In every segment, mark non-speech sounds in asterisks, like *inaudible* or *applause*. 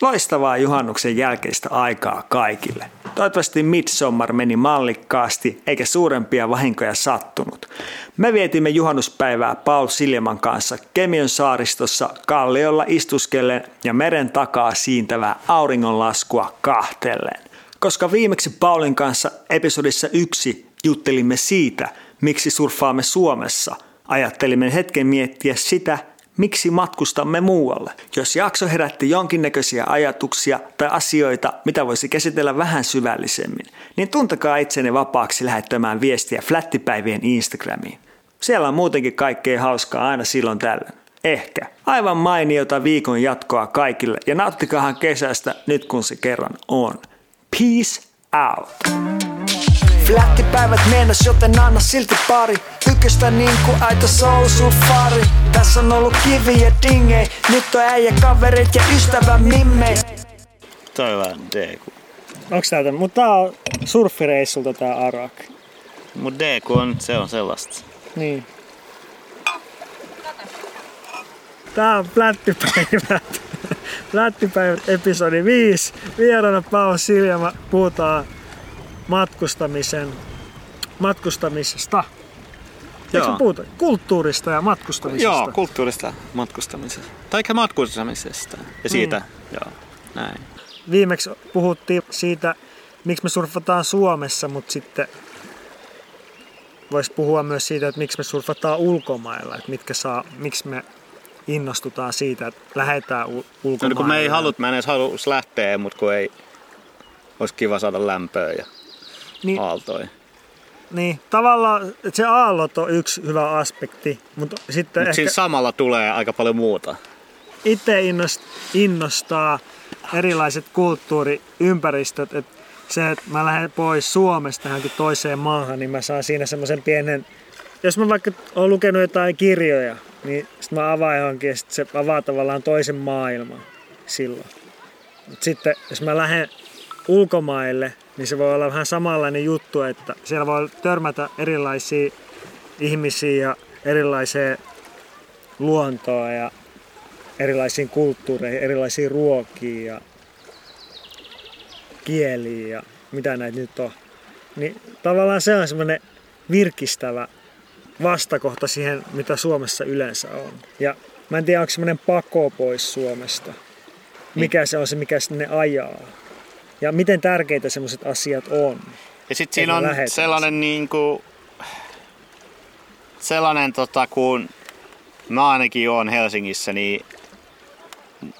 Loistavaa juhannuksen jälkeistä aikaa kaikille. Toivottavasti Midsommar meni mallikkaasti eikä suurempia vahinkoja sattunut. Me vietimme juhannuspäivää Paul Siljaman kanssa Kemion saaristossa kalliolla istuskellen ja meren takaa siintävää auringonlaskua kahtellen. Koska viimeksi Paulin kanssa episodissa yksi juttelimme siitä, miksi surffaamme Suomessa, ajattelimme hetken miettiä sitä, miksi matkustamme muualle. Jos jakso herätti jonkinnäköisiä ajatuksia tai asioita, mitä voisi käsitellä vähän syvällisemmin, niin tuntakaa itsenne vapaaksi lähettämään viestiä Flättipäivien Instagramiin. Siellä on muutenkin kaikkea hauskaa aina silloin tällöin. Ehkä. Aivan mainiota viikon jatkoa kaikille ja nauttikahan kesästä nyt kun se kerran on. Peace out! Flättipäivät mennäs, joten anna silti pari Tyköstä niinku aito soul-sufari Tässä on ollut kivi ja dingei Nyt on äijä kaverit ja ystävä mimmei Toi on vähän DQ. Onks täältä? Mutta tää on surfireissulta tää Arak. Mut DQ on, se on sellaista. Niin. Tää on Flättipäivät. Flättipäivät *laughs* episodi 5. Vieraana Paavo Siljama puhutaan matkustamisen, matkustamisesta. Eikö Joo. me puhuta? Kulttuurista ja matkustamisesta. Joo, kulttuurista matkustamisesta. Tai ehkä matkustamisesta. Ja siitä, joo, näin. Viimeksi puhuttiin siitä, miksi me surfataan Suomessa, mutta sitten voisi puhua myös siitä, että miksi me surfataan ulkomailla, että mitkä saa, miksi me innostutaan siitä, että lähdetään u- No, ulkomaille. kun me ei halut, mä en edes halus lähteä, mutta kun ei, olisi kiva saada lämpöä ja niin, aaltoja. Niin, tavallaan se aallot on yksi hyvä aspekti, mutta sitten Mutta ehkä siinä samalla tulee aika paljon muuta. itse innost, innostaa erilaiset kulttuuriympäristöt, että se, että mä lähden pois Suomesta johonkin toiseen maahan, niin mä saan siinä semmoisen pienen, jos mä vaikka oon lukenut jotain kirjoja, niin sit mä avaan johonkin ja sit se avaa tavallaan toisen maailman silloin. Mut sitten jos mä lähden ulkomaille, niin se voi olla vähän samanlainen juttu, että siellä voi törmätä erilaisia ihmisiä ja erilaiseen luontoa ja erilaisiin kulttuureihin, erilaisiin ruokiin ja kieliin ja mitä näitä nyt on. Niin tavallaan se on semmoinen virkistävä vastakohta siihen, mitä Suomessa yleensä on. Ja mä en tiedä, onko semmoinen pako pois Suomesta. Mikä se on se, mikä sinne ajaa. Ja miten tärkeitä semmoiset asiat on. Ja sitten siinä on lähetään sellainen niinku, sellainen tota, kun mä ainakin oon Helsingissä, niin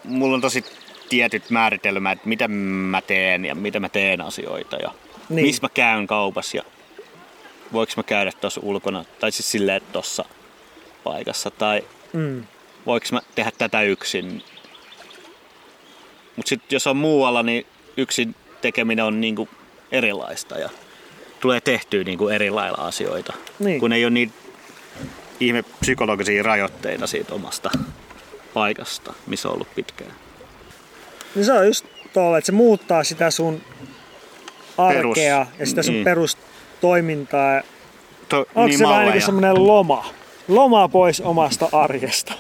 mulla on tosi tietyt määritelmät, että mitä mä teen ja mitä mä teen asioita ja Niin. niin. missä mä käyn kaupassa ja voiko mä käydä tuossa ulkona tai siis silleen tuossa paikassa tai Mm. voiko mä tehdä tätä yksin. Mutta sitten jos on muualla, niin yksin tekeminen on niinku erilaista ja tulee tehtyä niinku eri lailla asioita. Niin. Kun ei ole niin ihme psykologisia rajoitteita siitä omasta paikasta, missä on ollut pitkään. Niin se on just tuolla, että se muuttaa sitä sun arkea Perus- ja sitä sun niin. perustoimintaa. To, Onko niin se vähän niin kuin semmoinen loma? Loma pois omasta arjesta.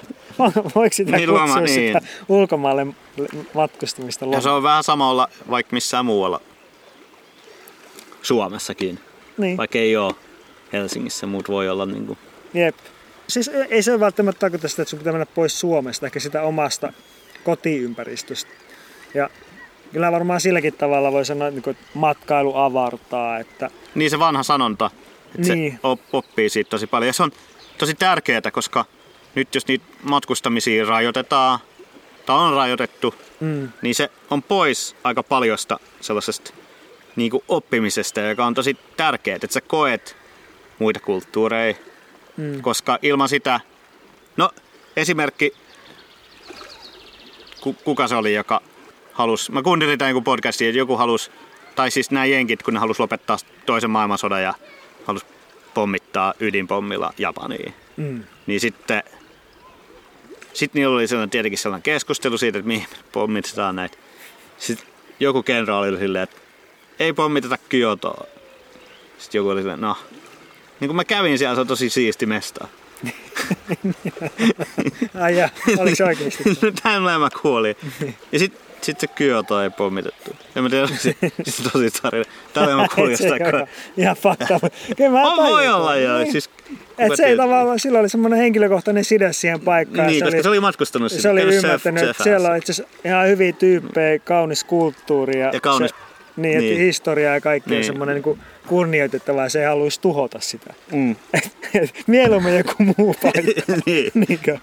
Voiko sitä Niin, kutsua loma, sitä niin. ulkomaille matkustamista Ja loma? se on vähän sama olla vaikka missään muualla Suomessakin. Niin, Vaikka ei ole Helsingissä, muut voi olla niinku jep. Siis ei- ei se välttämättä tarkoita sitä, että sun pitää mennä pois Suomesta, ehkä sitä omasta kotiympäristöstä. Ja kyllä varmaan silläkin tavalla voi sanoa, että niinku, matkailu avartaa, että Niin se vanha sanonta, että Niin. se op- oppii siitä tosi paljon. Ja se on tosi tärkeää, koska nyt jos niitä matkustamisia rajoitetaan, tai on rajoitettu, mm, niin se on pois aika paljosta sellaisesta niin kuin oppimisesta, joka on tosi tärkeää, että sä koet muita kulttuureja, mm, koska ilman sitä, no esimerkki, ku, kuka se oli, joka halusi, mä kuuntelin tämän joku podcastin, että joku halusi, tai siis nämä jenkit, kun ne halusi lopettaa toisen maailmansodan ja halusi pommittaa ydinpommilla Japaniin, mm. niin sitten sitten niillä oli sellainen, tietenkin sellainen keskustelu siitä, että mihin pommitetaan näitä. Sitten joku kenraali oli silleen, että ei pommiteta Kyotoa. Sitten joku oli silleen, no, niin kun mä kävin siellä, se on tosi siisti mesta. *laughs* Ai ja, oliko *laughs* se oikeasti? Tällä mä kuolin. Ja sitten sitten se Kyoto ei pommitettu. En mä tiedä, onko se, *laughs* se tosi tarina. Täällä on kuljasta. Se on Ihan fakta. Kyllä mä On, voi olla joo. Niin. Siis, Et se ei tavallaan, sillä oli semmoinen henkilökohtainen side siihen paikkaan. Niin, koska se oli matkustanut sinne. se oli ymmärtänyt, että siellä on itse asiassa ihan hyviä tyyppejä, kaunis kulttuuri ja, Ja kaunis- se, niin, niin. niin. historia ja kaikki Niin. on semmoinen niin kunnioitettavaa ja se ei haluaisi tuhota sitä. Mm. *laughs* Mieluummin joku muu paikka. *laughs* niin. Niinkö?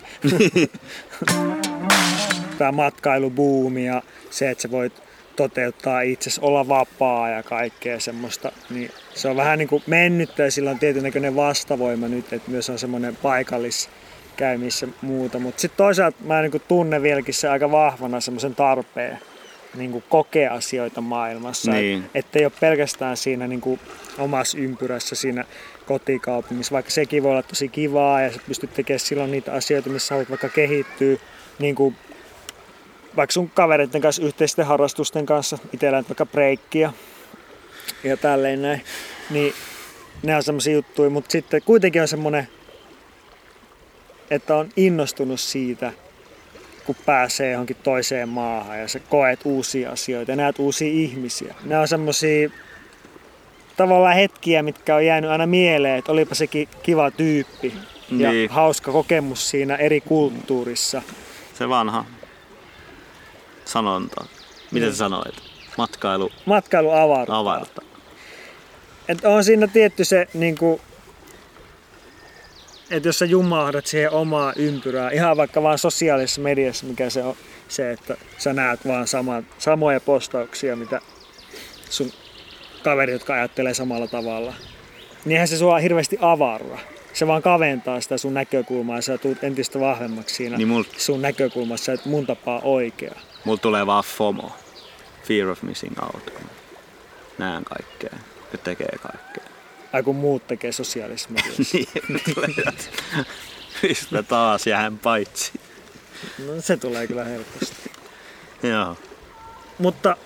Tämä matkailubuumi ja se, että sä voit toteuttaa itsesi, olla vapaa ja kaikkea semmoista, niin se on vähän niin kuin mennyttä ja sillä on tietynlainen vastavoima nyt, että myös on semmoinen paikallis käymissä muuta, mutta sitten toisaalta mä niin tunnen vieläkin se aika vahvana semmoisen tarpeen niin kuin kokea asioita maailmassa. Niin. Et, ettei ole pelkästään siinä niin kuin omassa ympyrässä siinä kotikaupungissa, vaikka sekin voi olla tosi kivaa ja sä pystyt tekemään silloin niitä asioita, missä haluat vaikka kehittyä, niin kuin vaikka sun kavereiden kanssa, yhteisten harrastusten kanssa, itsellä nyt vaikka breikkiä ja tälleen näin, niin ne on semmoisia juttuja, mutta sitten kuitenkin on semmoinen, että on innostunut siitä, kun pääsee johonkin toiseen maahan ja sä koet uusia asioita ja näet uusia ihmisiä. Ne on semmosia tavallaan hetkiä, mitkä on jäänyt aina mieleen, että olipa sekin kiva tyyppi ja Niin. hauska kokemus siinä eri kulttuurissa. Se vanha sanonta. Miten sä sanoit? Matkailu Matkailu avartaa. avarta. Et on siinä tietty se, niin kuin, että jos sä jumahdat siihen omaa ympyrää, ihan vaikka vaan sosiaalisessa mediassa, mikä se on, se, että sä näet vaan sama, samoja postauksia, mitä sun kaverit, jotka ajattelee samalla tavalla, niin eihän se sua hirveästi avarra. Se vaan kaventaa sitä sun näkökulmaa ja sä tulet entistä vahvemmaksi siinä Niin mul, sun näkökulmassa, että mun tapaa oikea. Mulla tulee vaan FOMO. Fear of missing out. Näen kaikkea. Ja tekee kaikkea. Ai kun muut tekee sosiaalisessa mediassa. *laughs* Niin, Mistä taas jään paitsi. No se tulee kyllä helposti. Joo. Mutta,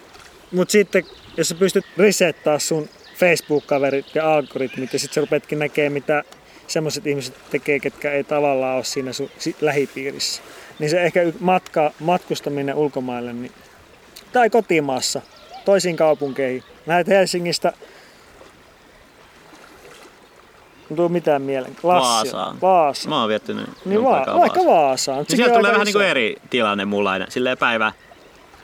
mutta sitten, jos sä pystyt resettaa sun Facebook-kaverit ja algoritmit ja sitten sä rupeatkin näkee, mitä semmoiset ihmiset tekee, ketkä ei tavallaan ole siinä sun lähipiirissä. Niin se ehkä matka, matkustaminen ulkomaille niin, tai kotimaassa toisiin kaupunkeihin. Lähdet Helsingistä Ei tuu mitään mieleen. Lassi, Vaasaan. Vaasa. Mä oon viettänyt Niin va- aikaa vaikka Vaasaan. Vaasaan. Niin sieltä tulee vähän iso. niinku eri tilanne mulla aina. Silleen päivä.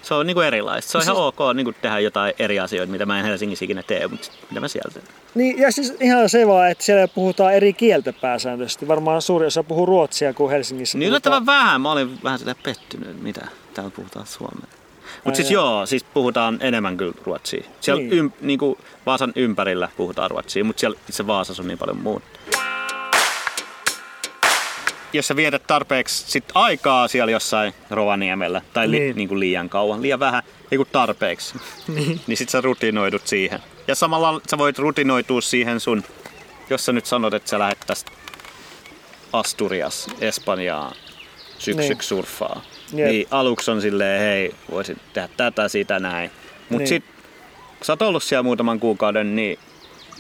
Se on niinku erilaista. Se on ihan Siis- ok niinku tehdä jotain eri asioita, mitä mä en Helsingissä ikinä tee, mutta mitä mä sieltä teen. Niin, ja siis ihan se vaan, että siellä puhutaan eri kieltä pääsääntöisesti. Varmaan suuri osa puhuu ruotsia kuin Helsingissä Niin puhutaan. yllättävän vähän. Mä olin vähän sitä pettynyt, mitä täällä puhutaan suomea. Mutta siis joo, siis puhutaan enemmän kyllä ruotsia. Siellä Niin. niin. ym, niinku Vaasan ympärillä puhutaan ruotsia, mutta siellä itse Vaasassa on niin paljon muuta. Jos sä vietät tarpeeksi sit aikaa siellä jossain Rovaniemellä, tai li, Niin. niin. liian kauan, liian vähän, ei kun tarpeeksi, *laughs* Niin. niin sit sä rutinoidut siihen. Ja samalla sä voit rutinoitua siihen sun, jos sä nyt sanot, että sä lähdet tästä Asturias, Espanjaan, syksyksi Niin. surffaa. Jep. Niin aluksi on silleen, hei, voisin tehdä tätä, sitä, näin. Mut Niin. sit, kun sä oot ollut siellä muutaman kuukauden, niin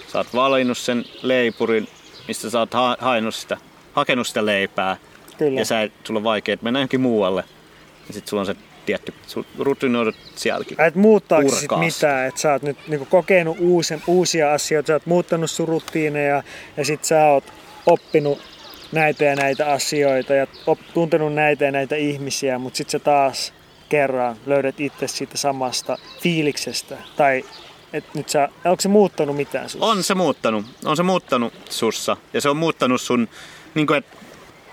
sä oot valinnut sen leipurin, mistä sä oot ha- hainut sitä, hakenut sitä leipää. Kyllä. Ja sä sulla on vaikea mennä johonkin muualle. Ja sit sulla on se tietty, sul rutinoidut sielläkin. Et muuttaako sit mitään, että sä oot nyt niinku kokenut uusia, uusia asioita, sä oot muuttanut sun rutiineja ja sit sä oot oppinut näitä ja näitä asioita ja op, tuntenut näitä ja näitä ihmisiä, mutta sit sä taas kerran löydät itse siitä samasta fiiliksestä. Tai et nyt sä, onko se muuttanut mitään sussa? On se muuttanut. On se muuttanut sussa. Ja se on muuttanut sun, niin kuin, et,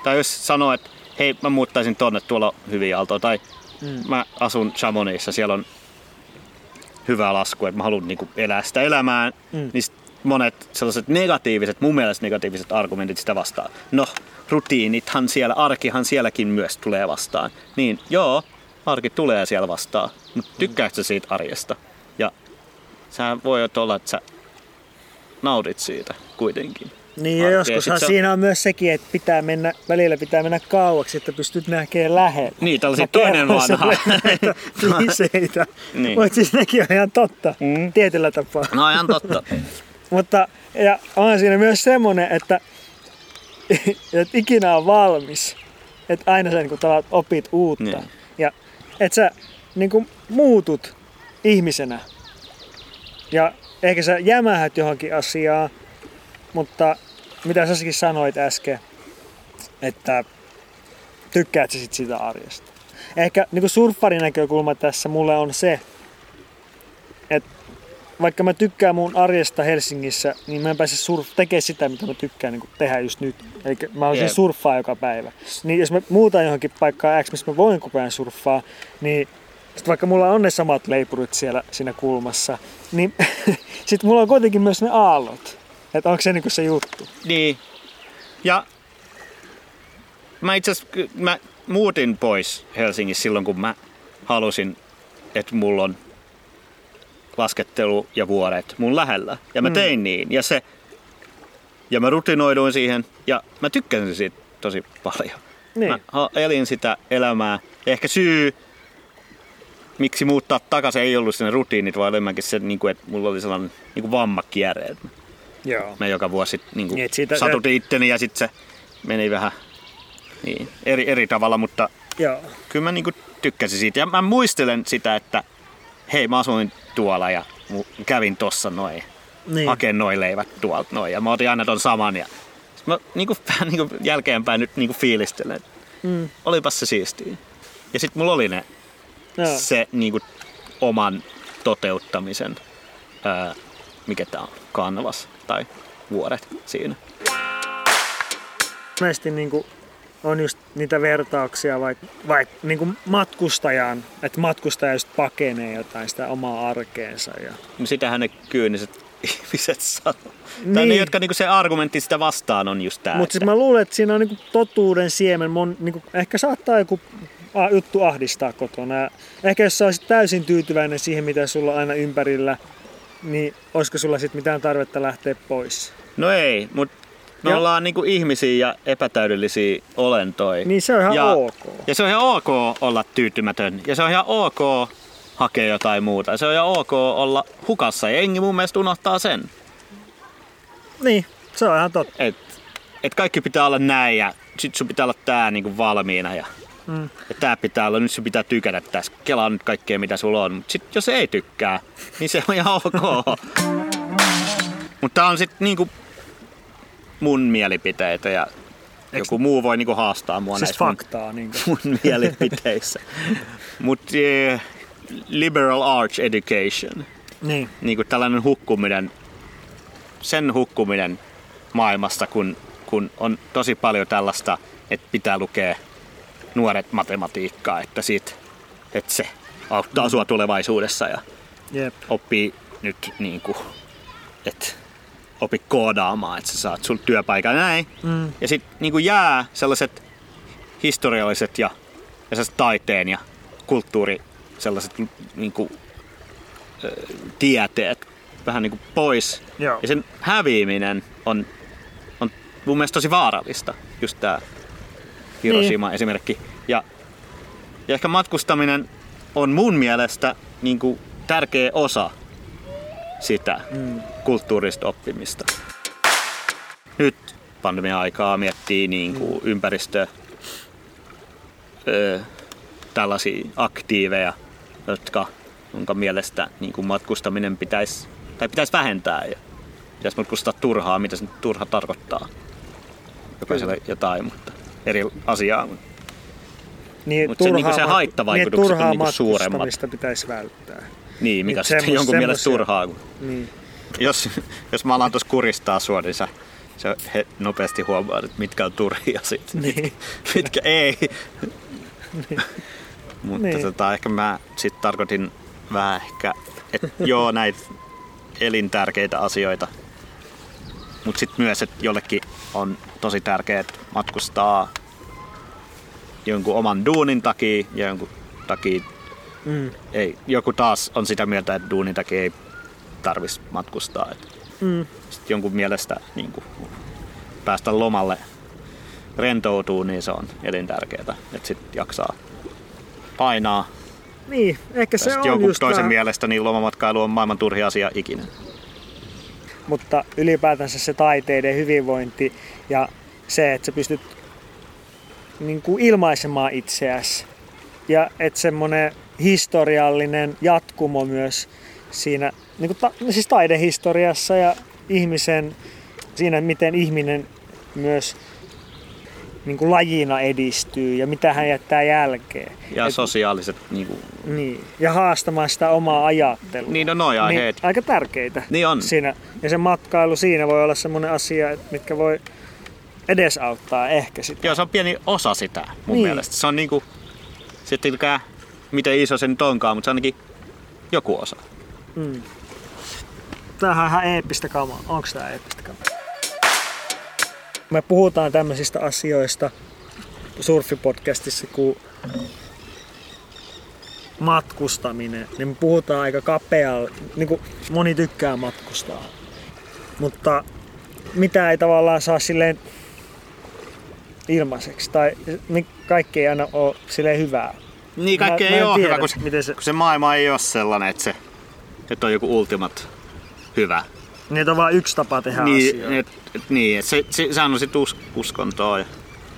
tai jos sanoo, että hei mä muuttaisin tonne, tuolla on hyviä aaltoja. Tai mm. mä asun Chamonixissa, siellä on hyvä lasku, että mä haluan niin kuin, elää sitä elämää. Mm. Niin sit monet sellaiset negatiiviset, mun mielestä negatiiviset argumentit sitä vastaan. No, rutiinithan siellä, arkihan sielläkin myös tulee vastaan. Niin joo, arki tulee siellä vastaan. Mutta tykkääkö sä siitä arjesta? Ja sä voi olla, että sä nautit siitä kuitenkin. Niin ja joskushan se- siinä on myös sekin, että pitää mennä, välillä pitää mennä kauaksi, että pystyt näkemään lähellä. Niin, tällaisia toinen vanha. kliseitä. Niin. Mutta siis nekin on ihan totta, mm. tietyllä tapaa. No ihan totta. *laughs* Mutta ja on siinä myös semmoinen, että, *laughs* että ikinä on valmis. Että aina sä niin tavallaan opit uutta. Niin. Ja et sä niin kuin muutut ihmisenä. Ja ehkä sä jämähät johonkin asiaan, mutta mitä säkin sanoit äsken, että tykkäät sä sit siitä arjesta. Ehkä niin surffarin näkökulma tässä mulle on se, että vaikka mä tykkään mun arjesta Helsingissä, niin mä en pääse surf tekemään sitä, mitä mä tykkään niin tehdä just nyt. Eli mä olisin Jep. surffaa joka päivä. Niin jos mä muutan johonkin paikkaan X, missä mä voin koko ajan surffaa, niin sit vaikka mulla on ne samat leipurit siellä siinä kulmassa, niin *laughs* sit mulla on kuitenkin myös ne aallot. Että onko se niinku se juttu? Niin. Ja mä itse asiassa, mä muutin pois Helsingissä silloin, kun mä halusin, että mulla on laskettelu ja vuoret mun lähellä. Ja mä Mm. tein niin. Ja se, ja mä rutinoiduin siihen ja mä tykkäsin siitä tosi paljon. Niin. Mä elin sitä elämää. Ja ehkä syy, miksi muuttaa takaisin, ei ollut sinne rutiinit, vaan enemmänkin se, niin kuin, että mulla oli sellainen niin kuin vammakierre. Että Joo. mä joka vuosi niin kuin Niin, siitä- satutin itteni ja sitten se meni vähän niin, eri, eri tavalla, mutta Joo. kyllä mä niin kuin tykkäsin siitä. Ja mä muistelen sitä, että hei mä asuin tuolla ja kävin tossa noin, Niin. hakeen noin leivät tuolta noin ja mä otin aina ton saman ja sit mä niin kuin, *laughs* vähän niin kuin jälkeenpäin nyt niin kuin fiilistelen, Mm. olipas se siistiä. Ja sitten mulla oli ne, Joo. se niin kuin, oman toteuttamisen, ää, mikä tää on, kanvas tai vuoret siinä. monesti niin kuin on just niitä vertauksia vaikka vaik, niin kuin matkustajan, että matkustaja just pakenee jotain sitä omaa arkeensa. Ja... No Sitähän ne kyyniset *laughs* ihmiset sanoo. Niin. Tai ne, jotka niinku se argumentti sitä vastaan on just tää. Mutta siis mä luulen, että siinä on niin totuuden siemen. Mon, niin kuin, ehkä saattaa joku a- juttu ahdistaa kotona. Ja ehkä jos sä olisit täysin tyytyväinen siihen, mitä sulla on aina ympärillä, niin olisiko sulla sitten mitään tarvetta lähteä pois? No ei, mutta me Ja- ollaan niinku ihmisiä ja epätäydellisiä olentoja. Niin se on ihan ja, ok. Ja se on ihan ok olla tyytymätön. Ja se on ihan ok hakea jotain muuta. Se on ihan ok olla hukassa. Ja Engi mun mielestä unohtaa sen. Niin, se on ihan totta. Et, et kaikki pitää olla näin ja sit sun pitää olla tää niinku valmiina. Ja, Mm. ja tää pitää olla, nyt sun pitää tykätä tässä. Kelaa nyt kaikkea mitä sulla on. Mut sit jos ei tykkää, niin se on ihan ok. Mutta tää on sit niinku mun mielipiteitä ja joku muu voi niinku haastaa mua Siis näissä mun, faktaa. Niin kuin. *laughs* mun mielipiteissä. Mutta eh, liberal arts education, Niin. niinku tällainen hukkuminen, sen hukkuminen maailmasta, kun, kun on tosi paljon tällaista, että pitää lukea nuoret matematiikkaa, että, siitä, että se auttaa sua tulevaisuudessa ja Jep. oppii nyt niin kuin, että opi koodaamaan, että sä saat sun työpaikan näin. Mm. Ja sitten niin kuin jää sellaiset historialliset ja, ja sellaiset taiteen ja kulttuuri, sellaiset niin kuin, tieteet vähän niin kuin pois. Joo. Ja sen häviäminen on, on mun mielestä tosi vaarallista, just tää Hiroshima niin. esimerkki. Ja, ja ehkä matkustaminen on mun mielestä niin kuin tärkeä osa sitä Mm. kulttuurista oppimista. Nyt pandemia-aikaa miettii niin kuin ympäristö, ö, tällaisia aktiiveja, jotka, jonka mielestä niin kuin matkustaminen pitäisi, tai pitäisi vähentää ja pitäisi matkustaa turhaa, mitä se turha tarkoittaa. Jokaiselle jotain, mutta eri asiaa. Niin, Mut se niinku se turhaa- haittavaikutukset niin, on turhaa niinku suuremmat. pitäisi välttää. Niin, mikä Niin, sitten semmos- jonkun mielestä turhaa. Kun Niin. jos, jos mä alan tuossa kuristaa sua, niin sä, sä he, nopeasti huomaat, että mitkä on turhia sit, Niin. mitkä ei. Mutta Niin. tota, ehkä mä sit tarkoitin vähän ehkä, että joo näitä elintärkeitä asioita. Mutta sitten myös, että jollekin on tosi tärkeää matkustaa jonkun oman duunin takia ja jonkun takia Mm. ei. Joku taas on sitä mieltä, että duunin takia ei tarvis matkustaa. Et Mm. sit jonkun mielestä niin kuin, päästä lomalle rentoutuu, niin se on elintärkeää. Että sitten jaksaa painaa. Niin, ehkä se on jonkun just toisen vähän, mielestä niin lomamatkailu on maailman turhi asia ikinä. Mutta ylipäätänsä se taiteiden hyvinvointi ja se, että sä pystyt niin kuin ilmaisemaan itseäsi. Ja että semmoinen historiallinen jatkumo myös siinä niin kuin ta, siis taidehistoriassa ja ihmisen, siinä miten ihminen myös niin kuin lajina edistyy ja mitä hän jättää jälkeen. Ja Et, sosiaaliset... Niin, kuin... niin, ja haastamaan sitä omaa ajattelua. Niin on noin aiheet. Niin, aika tärkeitä. Niin on. Siinä. Ja se matkailu siinä voi olla semmoinen asia, mitkä voi edesauttaa ehkä sitä. Joo, se on pieni osa sitä mun niin. mielestä. Se on niinku, sitten miten iso se nyt onkaan, mutta se on ainakin joku osa. Mm. Tämähän on ihan eeppistä kamaa. Onko tämä eeppistä kamaa? Me puhutaan tämmöisistä asioista surfipodcastissa kuin matkustaminen, niin me puhutaan aika kapealla, niin kuin moni tykkää matkustaa. Mutta mitä ei tavallaan saa silleen ilmaiseksi, tai kaikki ei aina ole silleen hyvää. Niin, kaikki mä, ei mä ole tiedä, hyvä, kun se, miten se... kun se maailma ei ole sellainen, että, se, että on joku ultimat hyvä. Niin, on vain yksi tapa tehdä niin, asioita. Et, et, niin, et se, se, sehän on sit us, uskontoa ja,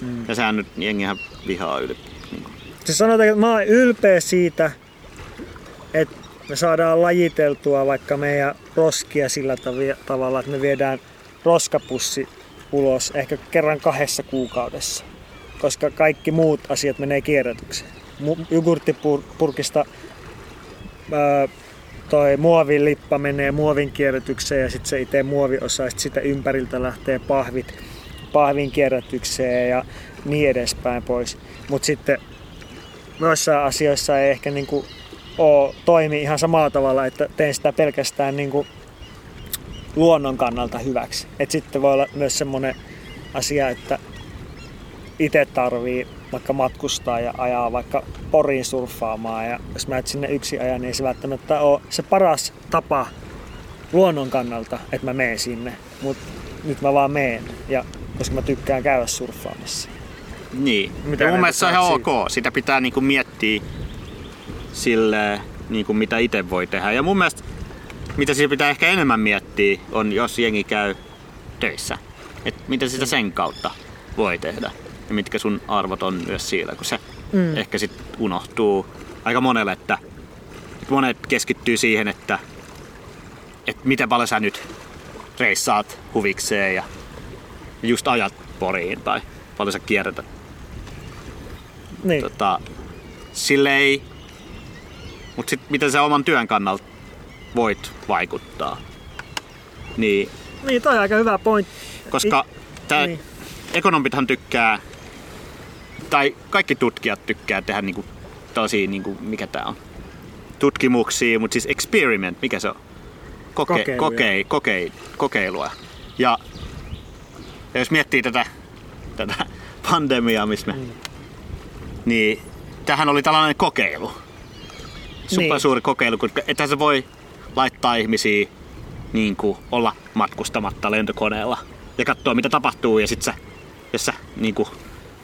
mm. ja sehän nyt jengihän vihaa yli. Niin. Se sanotaan, että mä oon ylpeä siitä, että me saadaan lajiteltua vaikka meidän roskia sillä tavalla, että me viedään roskapussi ulos ehkä kerran kahdessa kuukaudessa, koska kaikki muut asiat menee kierrätykseen. Jogurttipurkista toi muovilippa menee muovin kierrätykseen ja sitten se itse muoviosa, sit sitä ympäriltä lähtee pahvit pahvin kierrätykseen ja niin edespäin pois. Mutta sitten joissain asioissa ei ehkä niinku oo, toimi ihan samalla tavalla, että teen sitä pelkästään niinku luonnon kannalta hyväksi. Et sitten voi olla myös semmoinen asia, että itse tarvii vaikka matkustaa ja ajaa vaikka Poriin surffaamaan ja jos mä et sinne yksi ajan, niin ei se välttämättä ole se paras tapa luonnon kannalta, että mä menen sinne. Mutta nyt mä vaan meen, ja, koska mä tykkään käydä surffaamassa. Niin, mitä ja mun mielestä se on ihan ok. Sitä pitää niinku miettiä sille, niinku mitä itse voi tehdä. Ja mun mielestä mitä siinä pitää ehkä enemmän miettiä on, jos jengi käy töissä. Että mitä sitä sen kautta voi tehdä ja mitkä sun arvot on myös siellä, kun se mm. ehkä sitten unohtuu aika monelle, että monet keskittyy siihen, että, että miten paljon sä nyt reissaat huvikseen ja just ajat poriin tai paljon sä kierrätät. Niin. Tota, sille ei, mutta sitten miten se oman työn kannalta voit vaikuttaa. Niin, niin toi on aika hyvä point. Koska tää niin. ekonomithan tykkää, tai kaikki tutkijat tykkää tehdä niinku tällaisia, niinku, mikä tää on, tutkimuksia, mutta siis experiment, mikä se on? Koke, kokei, kokei, kokeilua. Ja, ja jos miettii tätä, tätä *laughs* pandemiaa, missä me, mm. niin tähän oli tällainen kokeilu. Super niin. suuri kokeilu, koska että se voi laittaa ihmisiä niin kuin, olla matkustamatta lentokoneella ja katsoa mitä tapahtuu ja sitten sä, jos sä niin kuin,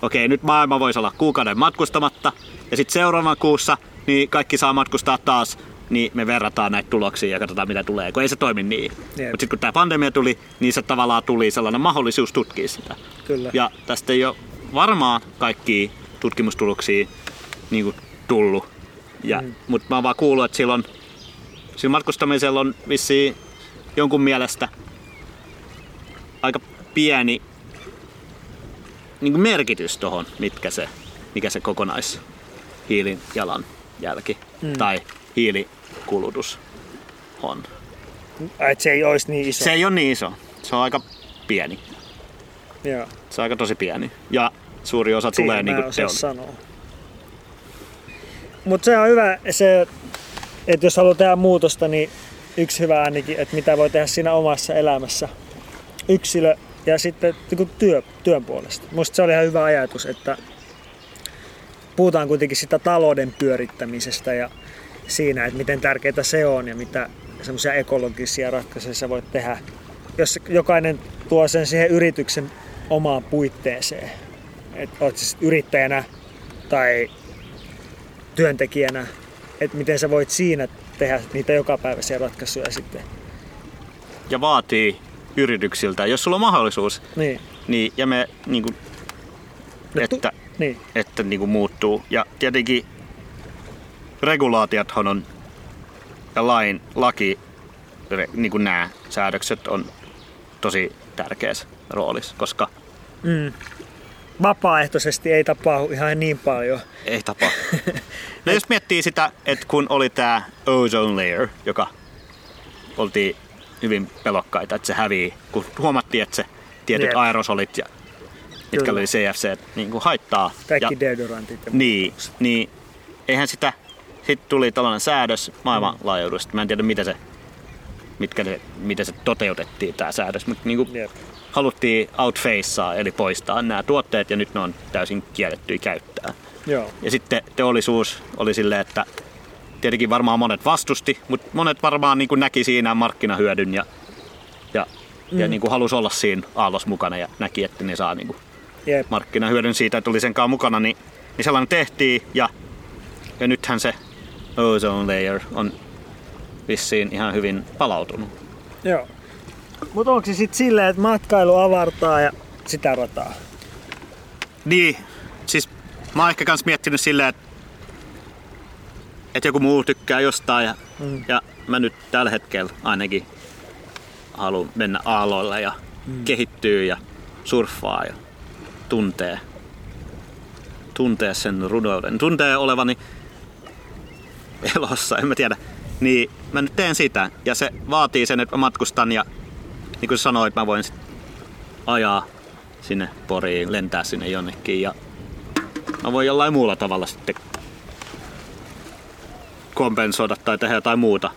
okei nyt maailma voisi olla kuukauden matkustamatta ja sitten seuraavan kuussa niin kaikki saa matkustaa taas niin me verrataan näitä tuloksia ja katsotaan mitä tulee, kun ei se toimi niin. Mutta sitten kun tämä pandemia tuli, niin se tavallaan tuli sellainen mahdollisuus tutkia sitä. Kyllä. Ja tästä ei ole varmaan kaikki tutkimustuloksia niin kuin, tullut. Ja, mm. Mutta mä oon vaan kuullut, että silloin Sillä matkustamisella on vissiin jonkun mielestä aika pieni niin kuin merkitys tuohon, mitkä se, mikä se kokonais jälki mm. tai hiilikulutus on. Et se ei olisi niin iso? Se ei ole niin iso. Se on aika pieni. Joo. Se on aika tosi pieni. Ja suuri osa Siihen tulee niin kuin teon. Mutta se on hyvä, se että jos haluaa tehdä muutosta, niin yksi hyvä ainakin, että mitä voi tehdä siinä omassa elämässä yksilö ja sitten niin työ, työn puolesta. Musta se oli ihan hyvä ajatus, että puhutaan kuitenkin sitä talouden pyörittämisestä ja siinä, että miten tärkeää se on ja mitä semmoisia ekologisia ratkaisuja sä voit tehdä. Jos jokainen tuo sen siihen yrityksen omaan puitteeseen, että olet siis yrittäjänä tai työntekijänä että miten sä voit siinä tehdä niitä jokapäiväisiä ratkaisuja sitten. Ja vaatii yrityksiltä, jos sulla on mahdollisuus, niin, niin ja me niin kuin, että, niin. että niin kuin muuttuu. Ja tietenkin regulaatiothan on ja lain, laki, re- niin kuin nämä säädökset on tosi tärkeässä roolissa, koska Mm. Vapaaehtoisesti ei tapahdu ihan niin paljon. ei tapa. *laughs* No jos miettii sitä, että kun oli tämä ozone layer, joka oltiin hyvin pelokkaita, että se hävii, kun huomattiin, että se tietyt Jep. aerosolit, ja, mitkä Kyllä. oli CFC, niin kuin haittaa. Kaikki ja, deodorantit. Ja niin, niin, eihän sitä, sitten tuli tällainen säädös maailmanlaajuudesta. Mä en tiedä, mitä se, mitkä se, miten se toteutettiin tämä säädös, mutta niin kuin Jep. haluttiin outfacea, eli poistaa nämä tuotteet, ja nyt ne on täysin kiellettyä käyttää. Joo. Ja sitten teollisuus oli silleen, että tietenkin varmaan monet vastusti, mutta monet varmaan niin kuin näki siinä markkinahyödyn ja, ja, mm. ja niin kuin halusi olla siinä aallossa mukana ja näki, että ne saa niin kuin Jep. markkinahyödyn siitä, että oli senkaan mukana, niin, niin sellainen tehtiin ja, ja nythän se ozone layer on vissiin ihan hyvin palautunut. Joo. Mutta onko se sitten silleen, että matkailu avartaa ja sitä rataa? Niin, siis mä oon ehkä kans miettinyt silleen, että, että joku muu tykkää jostain ja, mm. ja mä nyt tällä hetkellä ainakin haluan mennä aalloille ja mm. kehittyä ja surffaa ja tuntee, tuntee sen runouden. Tuntee olevani elossa, en mä tiedä. Niin mä nyt teen sitä ja se vaatii sen, että mä matkustan ja niin kuin sanoit, mä voin sit ajaa sinne Poriin, lentää sinne jonnekin ja mä voin jollain muulla tavalla sitten kompensoida tai tehdä jotain muuta.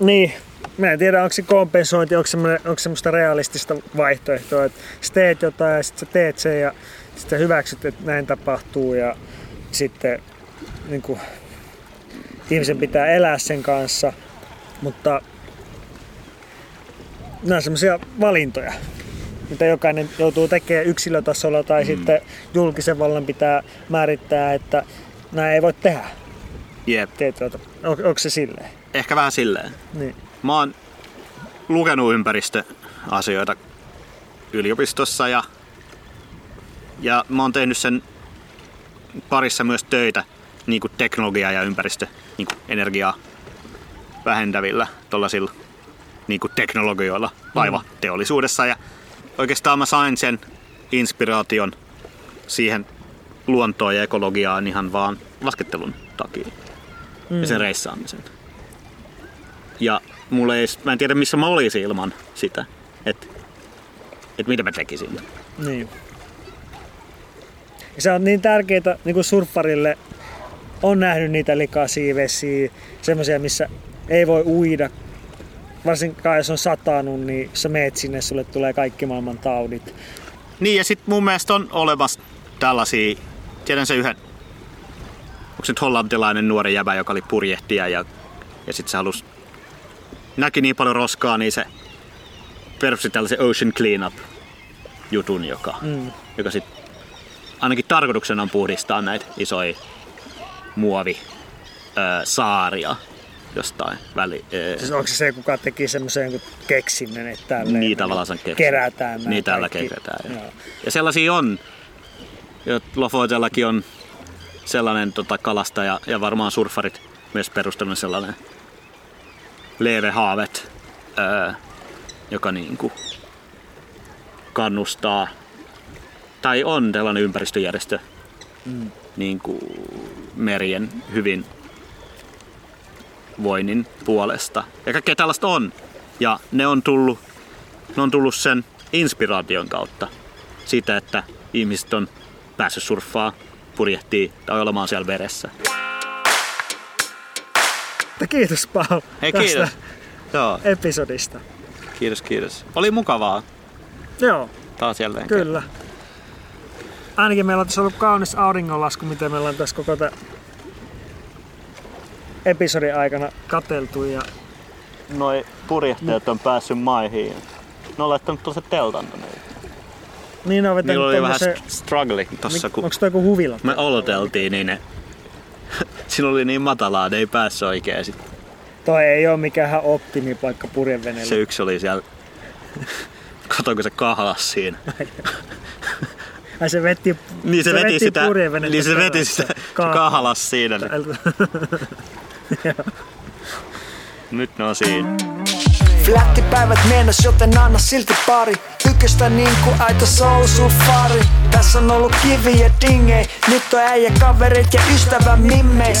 Niin. Mä en tiedä, onko se kompensointi, onko, semmoinen, onko semmoista realistista vaihtoehtoa, että sä teet jotain ja sitten sä teet sen ja sitten hyväksyt, että näin tapahtuu ja sitten niin kuin, ihmisen pitää elää sen kanssa, mutta nämä on semmoisia valintoja, mitä jokainen joutuu tekemään yksilötasolla tai mm. sitten julkisen vallan pitää määrittää, että näin ei voi tehdä. Jep, tapaa. On, onko se silleen? ehkä vähän silleen. Niin. Mä oon lukenut ympäristöasioita yliopistossa ja, ja mä oon tehnyt sen parissa myös töitä niin kuin teknologia- ja ympäristö, niin kuin energiaa vähentävillä tollasilla niin kuin teknologioilla laivateollisuudessa. Ja oikeastaan mä sain sen inspiraation siihen luontoon ja ekologiaan ihan vaan laskettelun takia mm. ja sen reissaamisen. Ja mulla ei, mä en tiedä missä mä olisin ilman sitä, että et mitä mä tekisin. Niin. Ja se on niin tärkeää niin kuin surffarille. On nähnyt niitä likaisia vesiä, semmoisia missä ei voi uida. Varsinkaan jos on satanut, niin sä meet sinne, sulle tulee kaikki maailman taudit. Niin ja sit mun mielestä on olemassa tällaisia, tiedän se yhden, onko se nyt hollantilainen nuori jäbä, joka oli purjehtija ja, ja sit se halus, näki niin paljon roskaa, niin se perusti tällaisen Ocean Cleanup jutun, joka, Mm. joka sit ainakin tarkoituksena on puhdistaa näitä isoja muovi ö, saaria jostain väli, ö, Siis onko se se, kuka teki semmoisen keksinnön, että tälleen Niin tavallaan sen keksi. kerätään Niin tällä kaikki. kerätään. Ja, Joo. ja sellaisia on. Ja Lofotellakin on sellainen tota, kalastaja ja varmaan surfarit myös perustanut sellainen Leve Haavet, öö, joka niinku kannustaa tai on tällainen ympäristöjärjestö Mm. niinku merien hyvin voinnin puolesta. Ja kaikkea tällaista on. Ja ne on tullut, ne on tullut sen inspiraation kautta. Siitä, että ihmiset on päässyt surffaa, purjehtii tai olemaan siellä veressä. Mutta Kiitos Paul Hei tästä kiitos. Joo, episodista. kiitos kiitos. Oli mukavaa Joo, taas jälleen. kyllä. Ainakin meillä on tässä ollut kaunis auringonlasku, mitä me ollaan tässä koko tämän episodin aikana kateltu. Ja Noi purjehtajat on päässyt maihin. Ne on laittanut tuossa teltan tonne. Niin on vetänyt Niillä oli vähän tommosen- struggling tossa, kun Onko toi joku huvila? me oloteltiin, niin ne... *laughs* Siinä oli niin matalaa, ne ei päässyt oikein. Sit Toi ei ole mikään optimipaikka purjeveneelle. se yksi oli siellä... *laughs* Kato, kun se kahlas siinä. Ai se veti, Niin se, veti, sitä, purjevenettä niin se veti sitä Ka- kahlas siinä. Niin. *laughs* Joo. Nyt ne on siinä. Flättipäivät mennäs, joten anna silti pari Ykköstä niinku aito soul safari Tässä on ollut kiviä dingei. Nyt on äijä kaverit ja ystävä mimmei